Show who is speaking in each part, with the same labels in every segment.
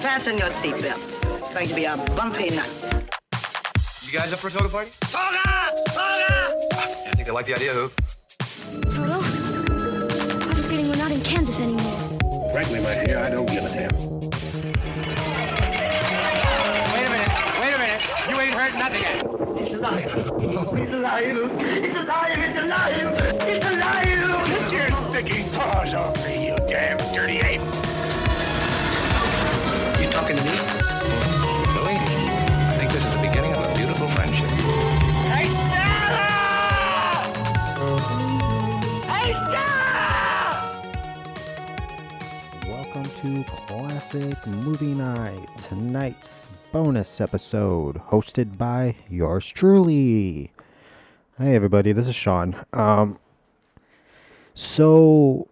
Speaker 1: Fasten your seatbelts. It's going to be a bumpy night.
Speaker 2: You guys up for a toga party?
Speaker 1: Toga! Toga!
Speaker 2: I think I like the idea, Hoop.
Speaker 3: Toto, I have a feeling we're not in Kansas anymore.
Speaker 4: Frankly, my dear, I don't give a damn.
Speaker 5: Wait a minute. Wait a minute. You ain't heard nothing yet.
Speaker 6: It's alive. It's alive. It's alive. It's alive. It's alive.
Speaker 4: Take your sticking paws off me, you damn dirty ape!
Speaker 2: Talking to me? I think this is the beginning of a beautiful friendship.
Speaker 6: Hey, Stella! Hey, Stella!
Speaker 7: Welcome to Classic Movie Night, tonight's bonus episode, hosted by yours truly. Hey everybody, this is Sean. Um, so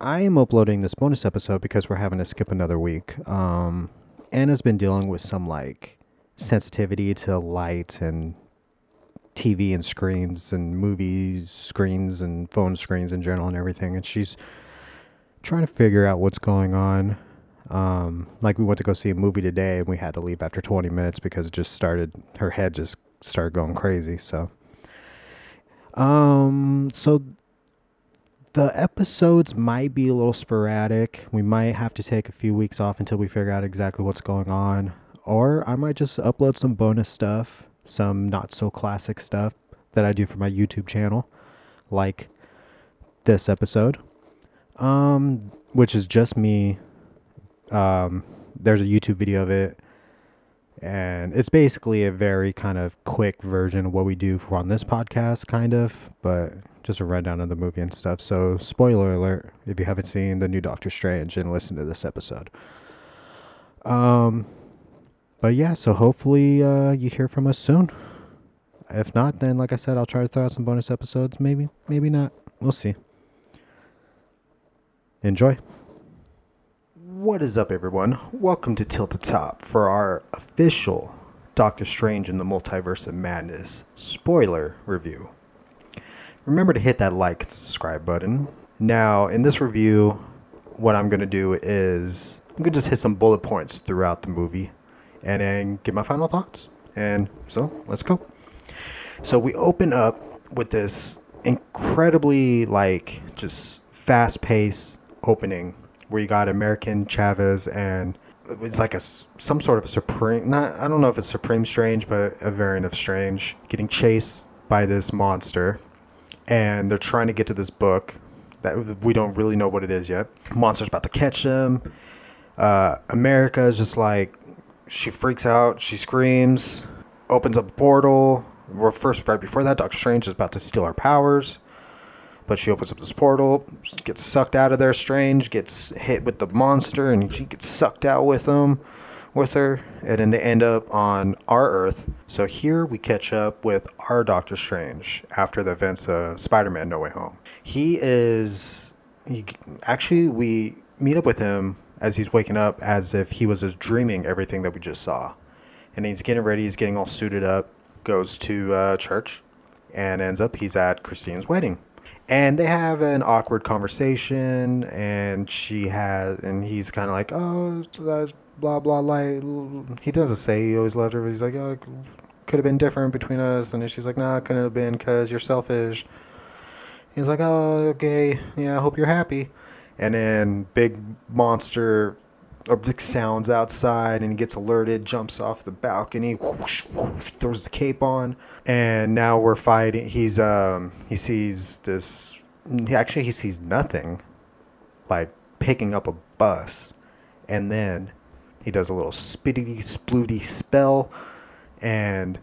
Speaker 7: I am uploading this bonus episode because we're having to skip another week. Um, Anna's been dealing with some like sensitivity to light and TV and screens and movies screens and phone screens in general and everything, and she's trying to figure out what's going on. Um, like we went to go see a movie today and we had to leave after 20 minutes because it just started, her head just started going crazy. So, um, so the episodes might be a little sporadic. We might have to take a few weeks off until we figure out exactly what's going on. Or I might just upload some bonus stuff, some not so classic stuff that I do for my YouTube channel, like this episode um which is just me um there's a youtube video of it and it's basically a very kind of quick version of what we do for on this podcast kind of but just a rundown of the movie and stuff. So spoiler alert if you haven't seen the new doctor strange and listen to this episode. Um but yeah so hopefully uh you hear from us soon. If not then like i said i'll try to throw out some bonus episodes. Maybe maybe not. We'll see. Enjoy. What is up, everyone? Welcome to Tilt the Top for our official Doctor Strange in the Multiverse of Madness spoiler review. Remember to hit that like and subscribe button. Now, in this review, what I'm going to do is I'm going to just hit some bullet points throughout the movie and then give my final thoughts. And so, let's go. So, we open up with this incredibly, like, just fast paced opening where you got America Chavez and it's like a some sort of a supreme not I don't know if it's supreme strange but a variant of strange getting chased by this monster. And they're trying to get to this book that we don't really know what it is yet. Monster's about to catch them. Uh, America is just like she freaks out. She screams. Opens up a portal. Well, first right before that Doctor Strange is about to steal her powers but she opens up this portal, gets sucked out of there. Strange gets hit with the monster, and she gets sucked out with him, with her, and then they end up on our Earth. So here we catch up with our Doctor Strange after the events of Spider-Man: No Way Home. He is, he actually we meet up with him as he's waking up, as if he was just dreaming everything that we just saw, and he's getting ready. He's getting all suited up, goes to uh, church, and ends up he's at Christine's wedding and they have an awkward conversation and she has and he's kind of like oh blah blah like he doesn't say he always loved her but he's like oh could have been different between us and she's like nah couldn't have been because you're selfish. He's like oh okay yeah i hope you're happy. And then big monster or sounds outside and he gets alerted jumps off the balcony whoosh, whoosh, throws the cape on. And now we're fighting he's um he sees this actually he sees nothing like picking up a bus. And then he does a little spitty splooty spell and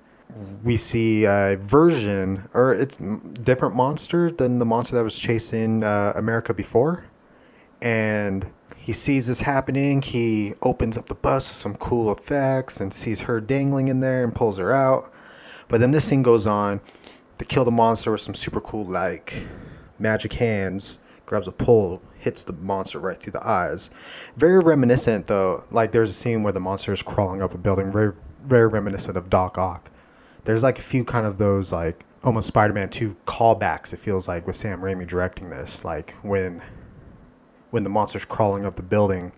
Speaker 7: we see a version or it's different monster than the monster that was chasing uh, america before. And he sees this happening. He opens up the bus with some cool effects and sees her dangling in there and pulls her out. But then this scene goes on to kill the monster with some super cool, like, magic hands. Grabs a pole, hits the monster right through the eyes. Very reminiscent, though. Like, there's a scene where the monster is crawling up a building. Very, very reminiscent of Doc Ock. There's like a few kind of those, like, almost Spider Man 2 callbacks, it feels like, with Sam Raimi directing this. Like, when when the monster's crawling up the building,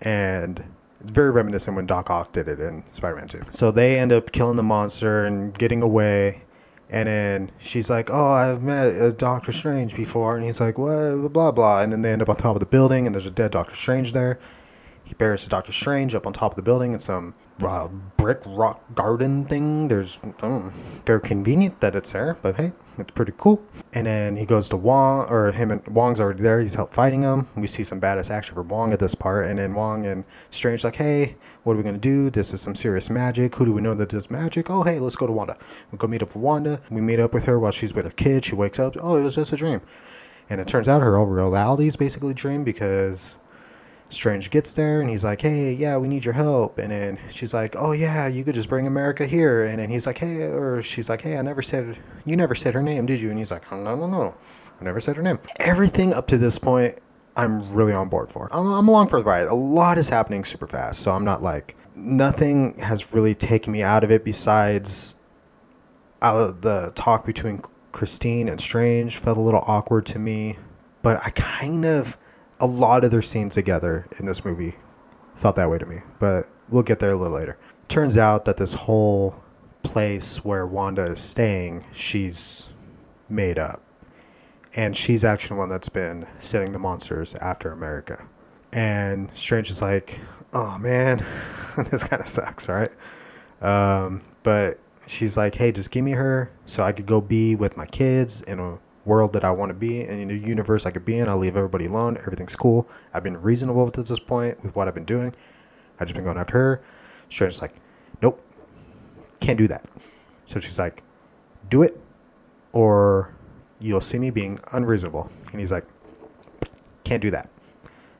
Speaker 7: and it's very reminiscent when Doc Ock did it in Spider-Man 2. So they end up killing the monster and getting away. And then she's like, "Oh, I've met uh, Doctor Strange before," and he's like, "What?" Blah blah. And then they end up on top of the building, and there's a dead Doctor Strange there. He buries Doctor Strange up on top of the building in some uh, brick rock garden thing. There's very convenient that it's there, but hey, it's pretty cool. And then he goes to Wong, or him and Wong's already there. He's helped fighting him. We see some badass action from Wong at this part, and then Wong and Strange like, hey, what are we gonna do? This is some serious magic. Who do we know that does magic? Oh, hey, let's go to Wanda. We go meet up with Wanda. We meet up with her while she's with her kid. She wakes up. Oh, it was just a dream. And it turns out her whole reality is basically a dream because Strange gets there and he's like, "Hey, yeah, we need your help." And then she's like, "Oh yeah, you could just bring America here." And then he's like, "Hey," or she's like, "Hey, I never said you never said her name, did you?" And he's like, "Oh, "No, no, no, I never said her name." Everything up to this point, I'm really on board for. I'm, I'm along for the ride. A lot is happening super fast, so I'm not like nothing has really taken me out of it besides the talk between Christine and Strange felt a little awkward to me, but I kind of a lot of their scenes together in this movie felt that way to me, but we'll get there a little later. Turns out that this whole place where Wanda is staying, she's made up. And she's actually the one that's been sending the monsters after America. And Strange is like, oh man, this kind of sucks, all right? Um, but she's like, hey, just give me her so I could go be with my kids in a world that I want to be and in a universe I could be in. I'll leave everybody alone. Everything's cool. I've been reasonable at this point with what I've been doing. I've just been going after her. Strange's like, nope, can't do that. So she's like, do it or you'll see me being unreasonable. And he's like, can't do that.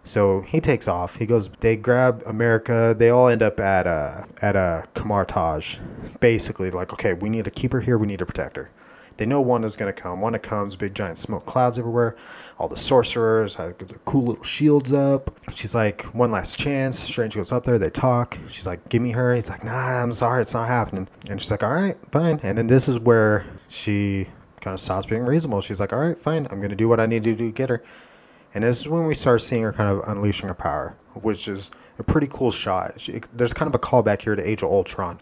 Speaker 7: So he takes off. He goes. They grab America. They all end up at a at a Kamar-Taj. Basically, like, okay, we need to keep her here. We need to protect her. They know one is going to come. One comes, big giant smoke clouds everywhere. All the sorcerers have their cool little shields up. She's like, one last chance. Strange goes up there. They talk. She's like, give me her. He's like, nah, I'm sorry, it's not happening. And she's like, all right, fine. And then this is where she kind of stops being reasonable. She's like, all right, fine. I'm going to do what I need to do to get her. And this is when we start seeing her kind of unleashing her power, which is a pretty cool shot. She, there's kind of a callback here to Age of Ultron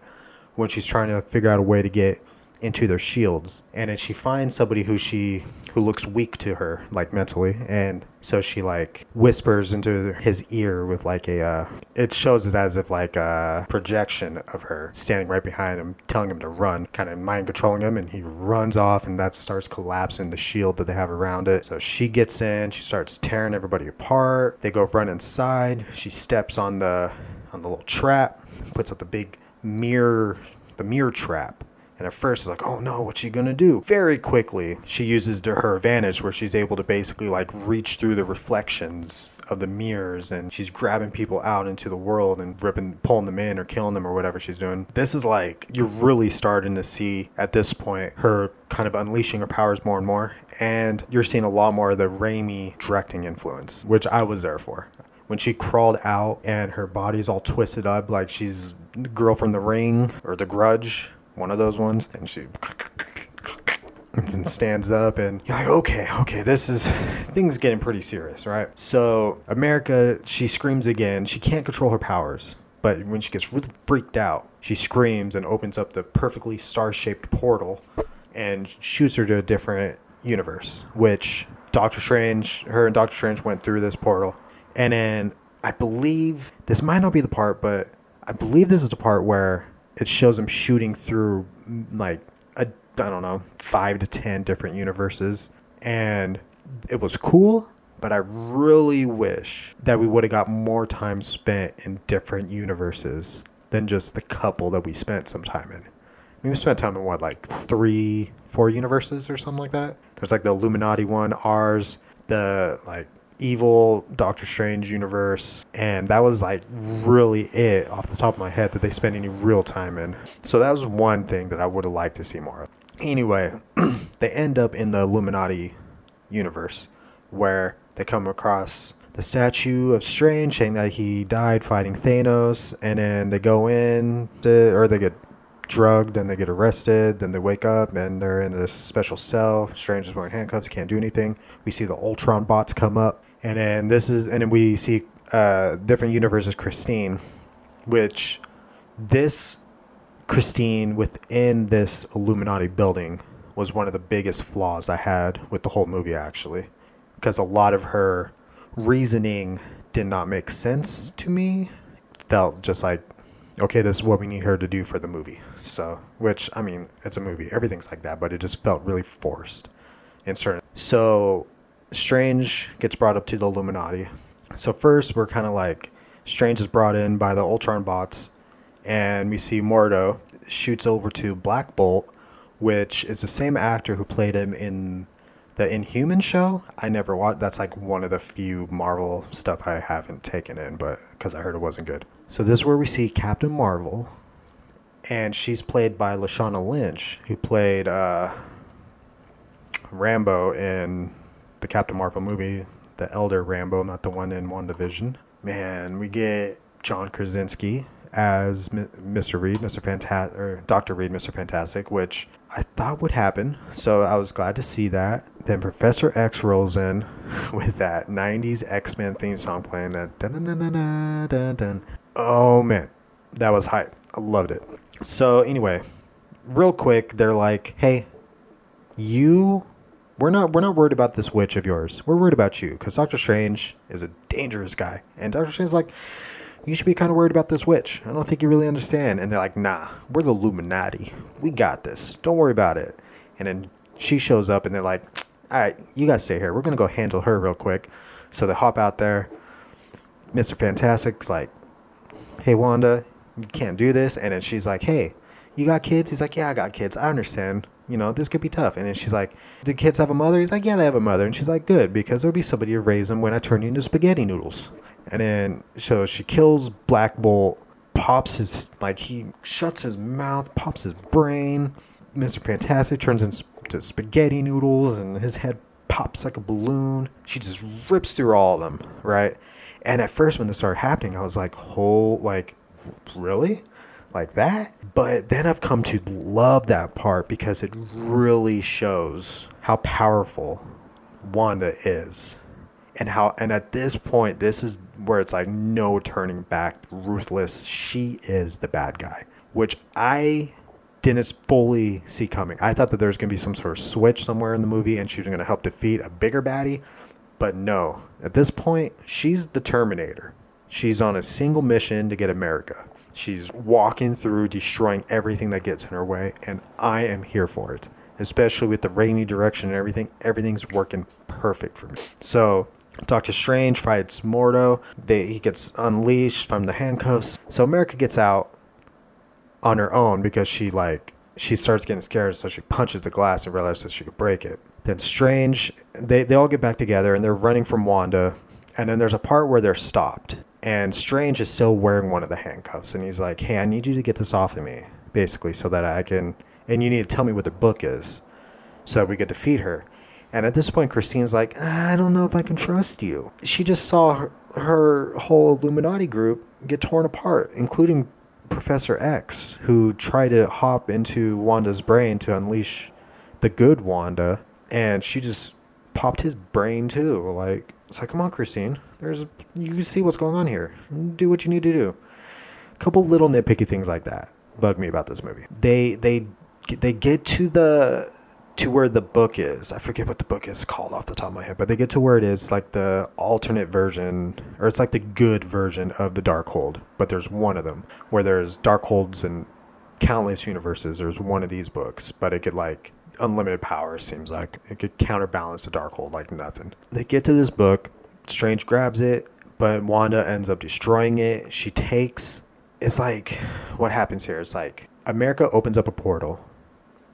Speaker 7: when she's trying to figure out a way to get into their shields and then she finds somebody who she who looks weak to her like mentally and so she like whispers into his ear with like a uh, it shows it as if like a projection of her standing right behind him telling him to run kind of mind controlling him and he runs off and that starts collapsing the shield that they have around it. So she gets in she starts tearing everybody apart. They go run inside. She steps on the on the little trap puts up the big mirror the mirror trap and at first, it's like, oh no, what's she gonna do? Very quickly, she uses to her advantage where she's able to basically like reach through the reflections of the mirrors and she's grabbing people out into the world and ripping, pulling them in or killing them or whatever she's doing. This is like, you're really starting to see at this point her kind of unleashing her powers more and more. And you're seeing a lot more of the Raimi directing influence, which I was there for when she crawled out and her body's all twisted up like she's the girl from the ring or the grudge one of those ones, and she and stands up and you're like okay okay this is things getting pretty serious right? So america she screams again. She can't control her powers but when she gets really freaked out she screams and opens up the perfectly star-shaped portal and shoots her to a different universe which doctor strange her and doctor strange went through this portal. And then i believe this might not be the part but i believe this is the part where it shows him shooting through like a I don't know five to ten different universes, and it was cool. But I really wish that we would have got more time spent in different universes than just the couple that we spent some time in. I mean, we spent time in what, like three, four universes or something like that. There's like the Illuminati one, ours, the like evil Doctor Strange universe, and that was like really it off the top of my head that they spent any real time in. So that was one thing that I would have liked to see more. Anyway, they end up in the Illuminati universe where they come across the statue of Strange saying that he died fighting Thanos, and then they go in to, or they get drugged and they get arrested. Then they wake up and they're in this special cell. Strange is wearing handcuffs, can't do anything. We see the Ultron bots come up And then this is, and then we see uh, different universes Christine, which this Christine within this Illuminati building was one of the biggest flaws I had with the whole movie, actually, because a lot of her reasoning did not make sense to me. Felt just like, okay, this is what we need her to do for the movie. So, which I mean, it's a movie, everything's like that, but it just felt really forced in certain. So, Strange gets brought up to the Illuminati. So first, we're kind of like Strange is brought in by the Ultron bots, and we see Mordo shoots over to Black Bolt, which is the same actor who played him in the Inhuman show. I never watched. That's like one of the few Marvel stuff I haven't taken in, but because I heard it wasn't good. So this is where we see Captain Marvel, and she's played by Lashana Lynch, who played uh, Rambeau in the Captain Marvel movie, the Elder Rambeau, not the one in WandaVision. Man, we get John Krasinski as M- Mr. Reed, Mr. Fantastic, or Dr. Reed, Mr. Fantastic, which I thought would happen. So I was glad to see that. Then Professor X rolls in with that 90s X Men theme song playing that. Dun, dun, dun. Oh man, that was hype. I loved it. So anyway, real quick, they're like, hey, you we're not we're not worried about this witch of yours. We're worried about you because Doctor Strange is a dangerous guy, and Doctor Strange's like, you should be kind of worried about this witch. I don't think you really understand. And they're like, nah, we're the Illuminati. We got this. Don't worry about it. And then she shows up, and they're like, all right, you guys stay here. We're gonna go handle her real quick. So they hop out there. Mister Fantastic's like, hey Wanda, you can't do this. And then she's like, hey, you got kids? He's like, yeah, I got kids. I understand you know, this could be tough. And then she's like, Do kids have a mother? He's like, Yeah, they have a mother. And she's like, Good, because there'll be somebody to raise them when I turn you into spaghetti noodles. And then, so she kills Black Bolt, pops his, like, he shuts his mouth, pops his brain. Mr. Fantastic turns into spaghetti noodles, and his head pops like a balloon. She just rips through all of them, right? And at first, when this started happening, I was like, "Whole, like, really? Like that?" But then I've come to love that part because it really shows how powerful Wanda is. And how and at this point this is where it's like no turning back, ruthless. She is the bad guy, which I didn't fully see coming. I thought that there was going to be some sort of switch somewhere in the movie and she was going to help defeat a bigger baddie, but no. At this point, she's the Terminator. She's on a single mission to get America. She's walking through, destroying everything that gets in her way, and I am here for it. Especially with the Raimi direction and everything, everything's working perfect for me. So, Doctor Strange fights Mordo. They, he gets unleashed from the handcuffs. So America gets out on her own because she like she starts getting scared, so she punches the glass and realizes she could break it. Then Strange, they, they all get back together and they're running from Wanda. And then there's a part where they're stopped and Strange is still wearing one of the handcuffs, and he's like, "Hey, I need you to get this off of me, basically, so that I can, and you need to tell me what the book is, so that we could defeat her." And at this point, Christine's like, "I don't know if I can trust you." She just saw her, her whole Illuminati group get torn apart, including Professor X, who tried to hop into Wanda's brain to unleash the good Wanda, and she just popped his brain too. Like, it's like, come on, Christine. There's you see what's going on here. Do what you need to do. A couple little nitpicky things like that bug me about this movie. They they they get to the to where the book is. I forget what the book is called off the top of my head, but they get to where it is like the alternate version, or it's like the good version of the Darkhold. But there's one of them where there's Darkholds and countless universes. There's one of these books, but it could like unlimited power. Seems like it could counterbalance the Darkhold like nothing. They get to this book. Strange grabs it, but Wanda ends up destroying it. She takes. It's like what happens here. It's like America opens up a portal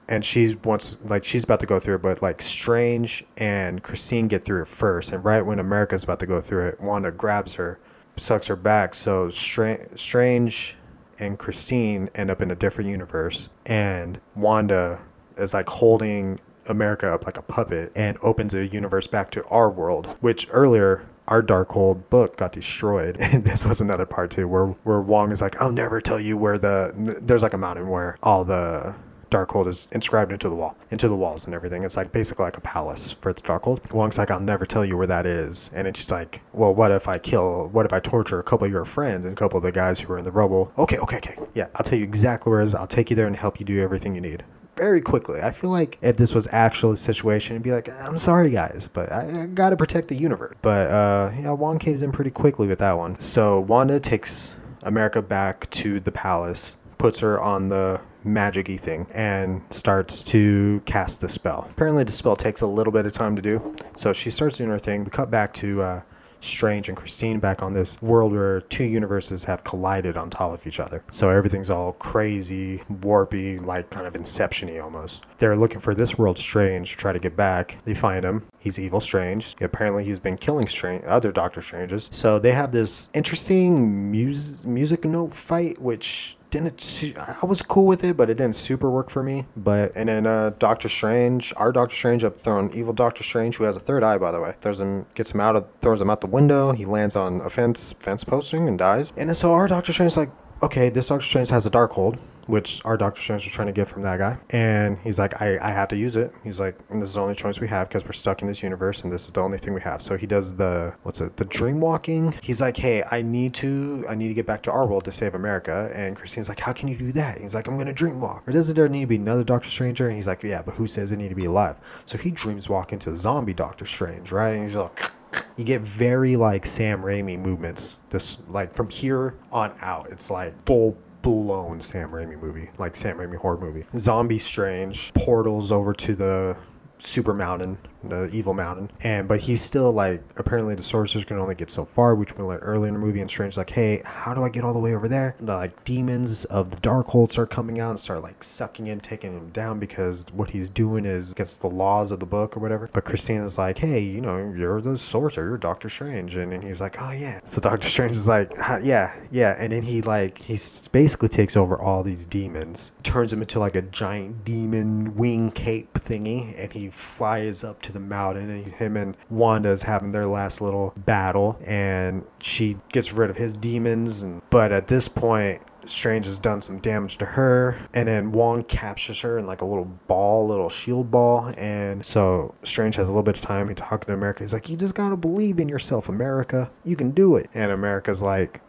Speaker 7: and she's wants like she's about to go through it, but like Strange and Christine get through it first, and right when America's about to go through it, Wanda grabs her, sucks her back. So Stra- Strange and Christine end up in a different universe, and Wanda is like holding America up like a puppet and opens a universe back to our world, which earlier our Darkhold book got destroyed. And this was another part too, where where Wong is like, I'll never tell you where the there's like a mountain where all the Darkhold is inscribed into the wall, into the walls and everything. It's like basically like a palace for the Darkhold. Wong's like, I'll never tell you where that is. And it's just like, well, what if I kill, what if I torture a couple of your friends and a couple of the guys who were in the rubble? Okay, okay, okay. Yeah, I'll tell you exactly where it is. I'll take you there and help you do everything you need very quickly. I feel like if this was actually a situation, it'd be like, I'm sorry, guys, but I, I gotta protect the universe. But uh, yeah, Wong caves in pretty quickly with that one. So Wanda takes America back to the palace, puts her on the magic y thing, and starts to cast the spell. Apparently, the spell takes a little bit of time to do. So she starts doing her thing. We cut back to uh, Strange and Christine back on this world where two universes have collided on top of each other. So everything's all crazy, warpy, like kind of Inception y almost. They're looking for this world Strange to try to get back. They find him. He's evil Strange. Apparently, he's been killing Strange, other Doctor Stranges. So they have this interesting mus- music note fight, which didn't I was cool with it, but it didn't super work for me. But and then uh, Doctor Strange, our Doctor Strange, up throwing evil Doctor Strange, who has a third eye by the way, throws him, gets him out of, throws him out the window. He lands on a fence, fence posting, and dies. And so our Doctor Strange's like, okay, this Doctor Strange has a Darkhold, which our Doctor Strange was trying to get from that guy. And he's like, I, I have to use it. He's like, and this is the only choice we have because we're stuck in this universe and this is the only thing we have. So he does the, what's it, the dream walking. He's like, hey, I need to, I need to get back to our world to save America. And Christine's like, how can you do that? He's like, I'm going to dream walk. Or doesn't there need to be another Doctor Stranger? And he's like, yeah, but who says they need to be alive? So he dreams walk into zombie Doctor Strange, right? And he's like, you get very like Sam Raimi movements. This like from here on out, it's like full blown Sam Raimi movie, like Sam Raimi horror movie. Zombie Strange portals over to the super mountain, the evil mountain, and but he's still like apparently the sorcerers can only get so far, which we learned early in the movie. And Strange's like, hey, how do I get all the way over there? The like demons of the dark Darkhold start coming out and start like sucking in, taking him down because what he's doing is against the laws of the book or whatever. But Christina's like, hey, you know, you're the sorcerer, you're Doctor Strange, and, and he's like, oh yeah. So Doctor Strange is like, yeah, yeah, and then he like he basically takes over all these demons, turns them into like a giant demon wing cape thingy, and he flies up to the mountain, and him and Wanda's having their last little battle, and she gets rid of his demons, and but at this point. Strange has done some damage to her, and then Wong captures her in like a little ball, little shield ball, and so Strange has a little bit of time. He talking to America. He's like, "You just gotta believe in yourself, America. You can do it." And America's like,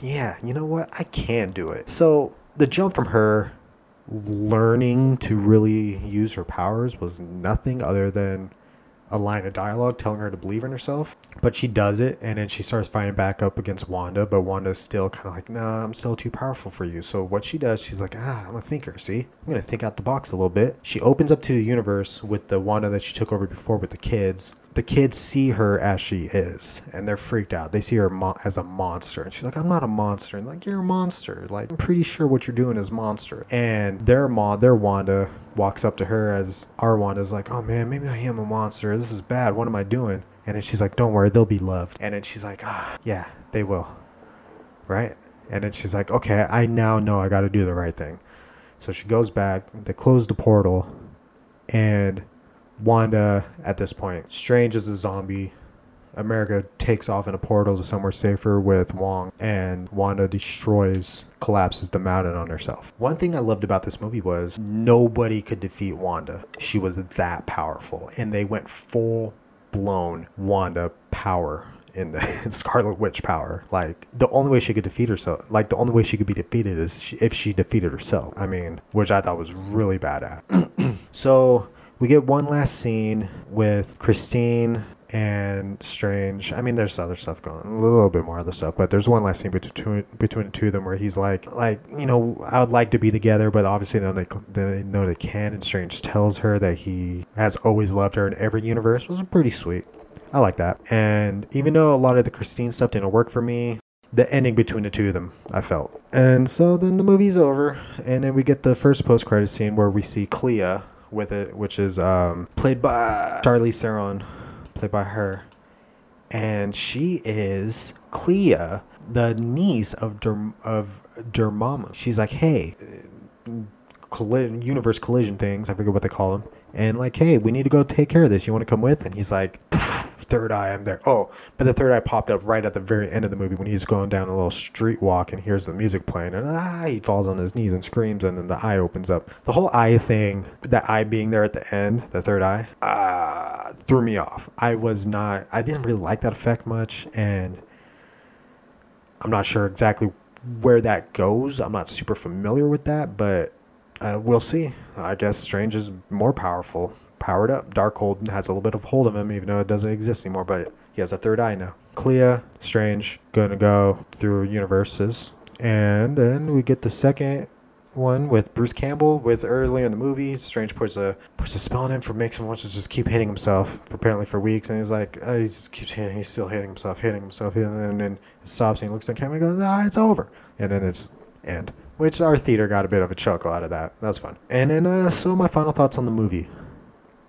Speaker 7: "Yeah, you know what? I can do it." So the jump from her learning to really use her powers was nothing other than a line of dialogue telling her to believe in herself. But she does it, and then she starts fighting back up against Wanda. But Wanda's still kind of like, nah, I'm still too powerful for you. So what she does, she's like, ah, I'm a thinker. See, I'm gonna think out the box a little bit. She opens up to the universe with the Wanda that she took over before with the kids. The kids see her as she is, and they're freaked out. They see her mo- as a monster, and she's like, "I'm not a monster." And like, "You're a monster." Like, I'm pretty sure what you're doing is monster. And their mom, their Wanda, walks up to her as our Wanda's like, "Oh man, maybe I am a monster. This is bad. What am I doing?" And then she's like, "Don't worry, they'll be loved." And then she's like, "Ah, yeah, they will." Right? And then she's like, "Okay, I now know I got to do the right thing." So she goes back. They close the portal, and Wanda, at this point, Strange is a zombie. America takes off in a portal to somewhere safer with Wong, and Wanda destroys, collapses the mountain on herself. One thing I loved about this movie was nobody could defeat Wanda. She was that powerful, and they went full blown Wanda power in the Scarlet Witch power. Like the only way she could defeat herself, like the only way she could be defeated is if she defeated herself. I mean, which I thought was really bad at. so we get one last scene with Christine and Strange. I mean, there's other stuff going, on, a little bit more other stuff, but there's one last scene between between the two of them where he's like, like you know, I would like to be together, but obviously know they, they know they can. And Strange tells her that he has always loved her in every universe. It was pretty sweet. I like that. And even though a lot of the Christine stuff didn't work for me, the ending between the two of them, I felt. And so then the movie's over, and then we get the first post credit scene where we see Clea with it, which is um, played by Charlize Theron, played by her, and she is Clea, the niece of Dur- of Dormammu. She's like, hey, colli- universe collision things. I forget what they call them. And like, hey, we need to go take care of this. You want to come with? And he's like, third eye, I'm there. Oh, but the third eye popped up right at the very end of the movie when he's going down a little street walk and hears the music playing, and ah, he falls on his knees and screams, and then the eye opens up. The whole eye thing, that eye being there at the end, the third eye, uh, threw me off. I was not, I didn't really like that effect much, and I'm not sure exactly where that goes. I'm not super familiar with that, but uh, we'll see. I guess Strange is more powerful, powered up. Darkhold has a little bit of hold of him, even though it doesn't exist anymore. But he has a third eye now. Clea, Strange, gonna go through universes, and then we get the second one with Bruce Campbell. With earlier in the movie, Strange puts a puts a spell on him for makes him want to just keep hitting himself for apparently for weeks, and he's like, uh, he just keeps hitting, he's still hitting himself, hitting himself, and then stops and he looks at the camera and goes, ah, it's over, and then it's end. Which our theater got a bit of a chuckle out of that. That was fun. And then, uh, so my final thoughts on the movie.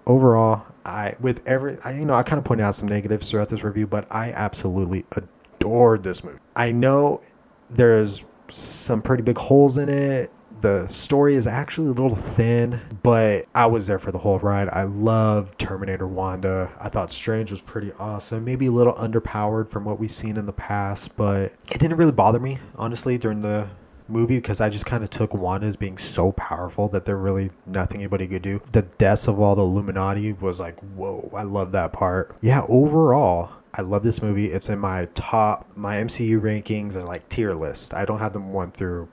Speaker 7: Overall, I with every, I, you know, I kind of pointed out some negatives throughout this review, but I absolutely adored this movie. I know there's some pretty big holes in it. The story is actually a little thin, but I was there for the whole ride. I love Terminator Wanda. I thought Strange was pretty awesome. Maybe a little underpowered from what we've seen in the past, but it didn't really bother me, honestly, during the movie because I just kind of took Wanda as being so powerful that there really nothing anybody could do. The deaths of all the Illuminati was like, whoa, I love that part. Yeah, overall, I love this movie. It's in my top, my MCU rankings and like tier list. I don't have them one through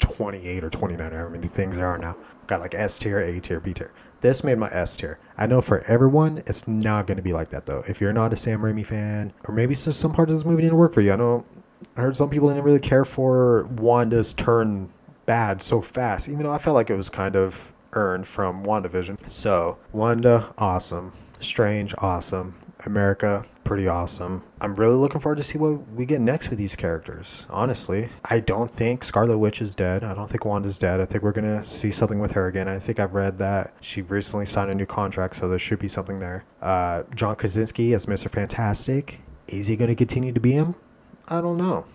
Speaker 7: 28 or 29, however many things there are now. Got like S tier, A tier, B tier. This made my S tier. I know for everyone, it's not going to be like that though. If you're not a Sam Raimi fan, or maybe some parts of this movie didn't work for you. I know I heard some people didn't really care for Wanda's turn bad so fast, even though I felt like it was kind of earned from WandaVision. So, Wanda, awesome. Strange, awesome. America, pretty awesome. I'm really looking forward to see what we get next with these characters. Honestly, I don't think Scarlet Witch is dead. I don't think Wanda's dead. I think we're gonna see something with her again. I think I've read that she recently signed a new contract, so there should be something there. Uh, John Krasinski as Mr. Fantastic. Is he gonna continue to be him? I don't know.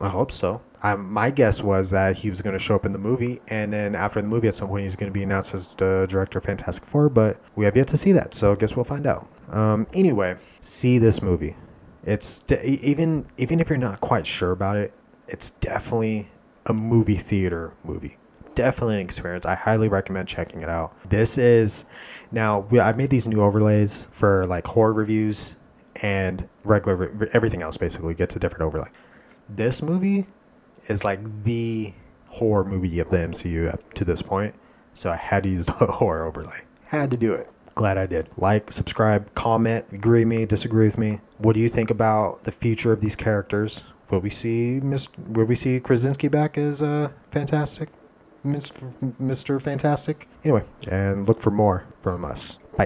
Speaker 7: I hope so. I, my guess was that he was going to show up in the movie, and then after the movie, at some point, he's going to be announced as the director of Fantastic Four. But we have yet to see that, so I guess we'll find out. Um, anyway, see this movie. It's de- even even if you're not quite sure about it, it's definitely a movie theater movie. Definitely an experience. I highly recommend checking it out. This is now I've made these new overlays for like horror reviews and regular everything else. Basically, gets a different overlay. This movie is like the horror movie of the MCU up to this point. So I had to use the horror overlay. Had to do it. Glad I did. Like, subscribe, comment, agree with me, disagree with me. What do you think about the future of these characters? Will we see Mr. Will we see Krasinski back as uh, fantastic, Mr. Fantastic? Anyway, and look for more from us. Bye.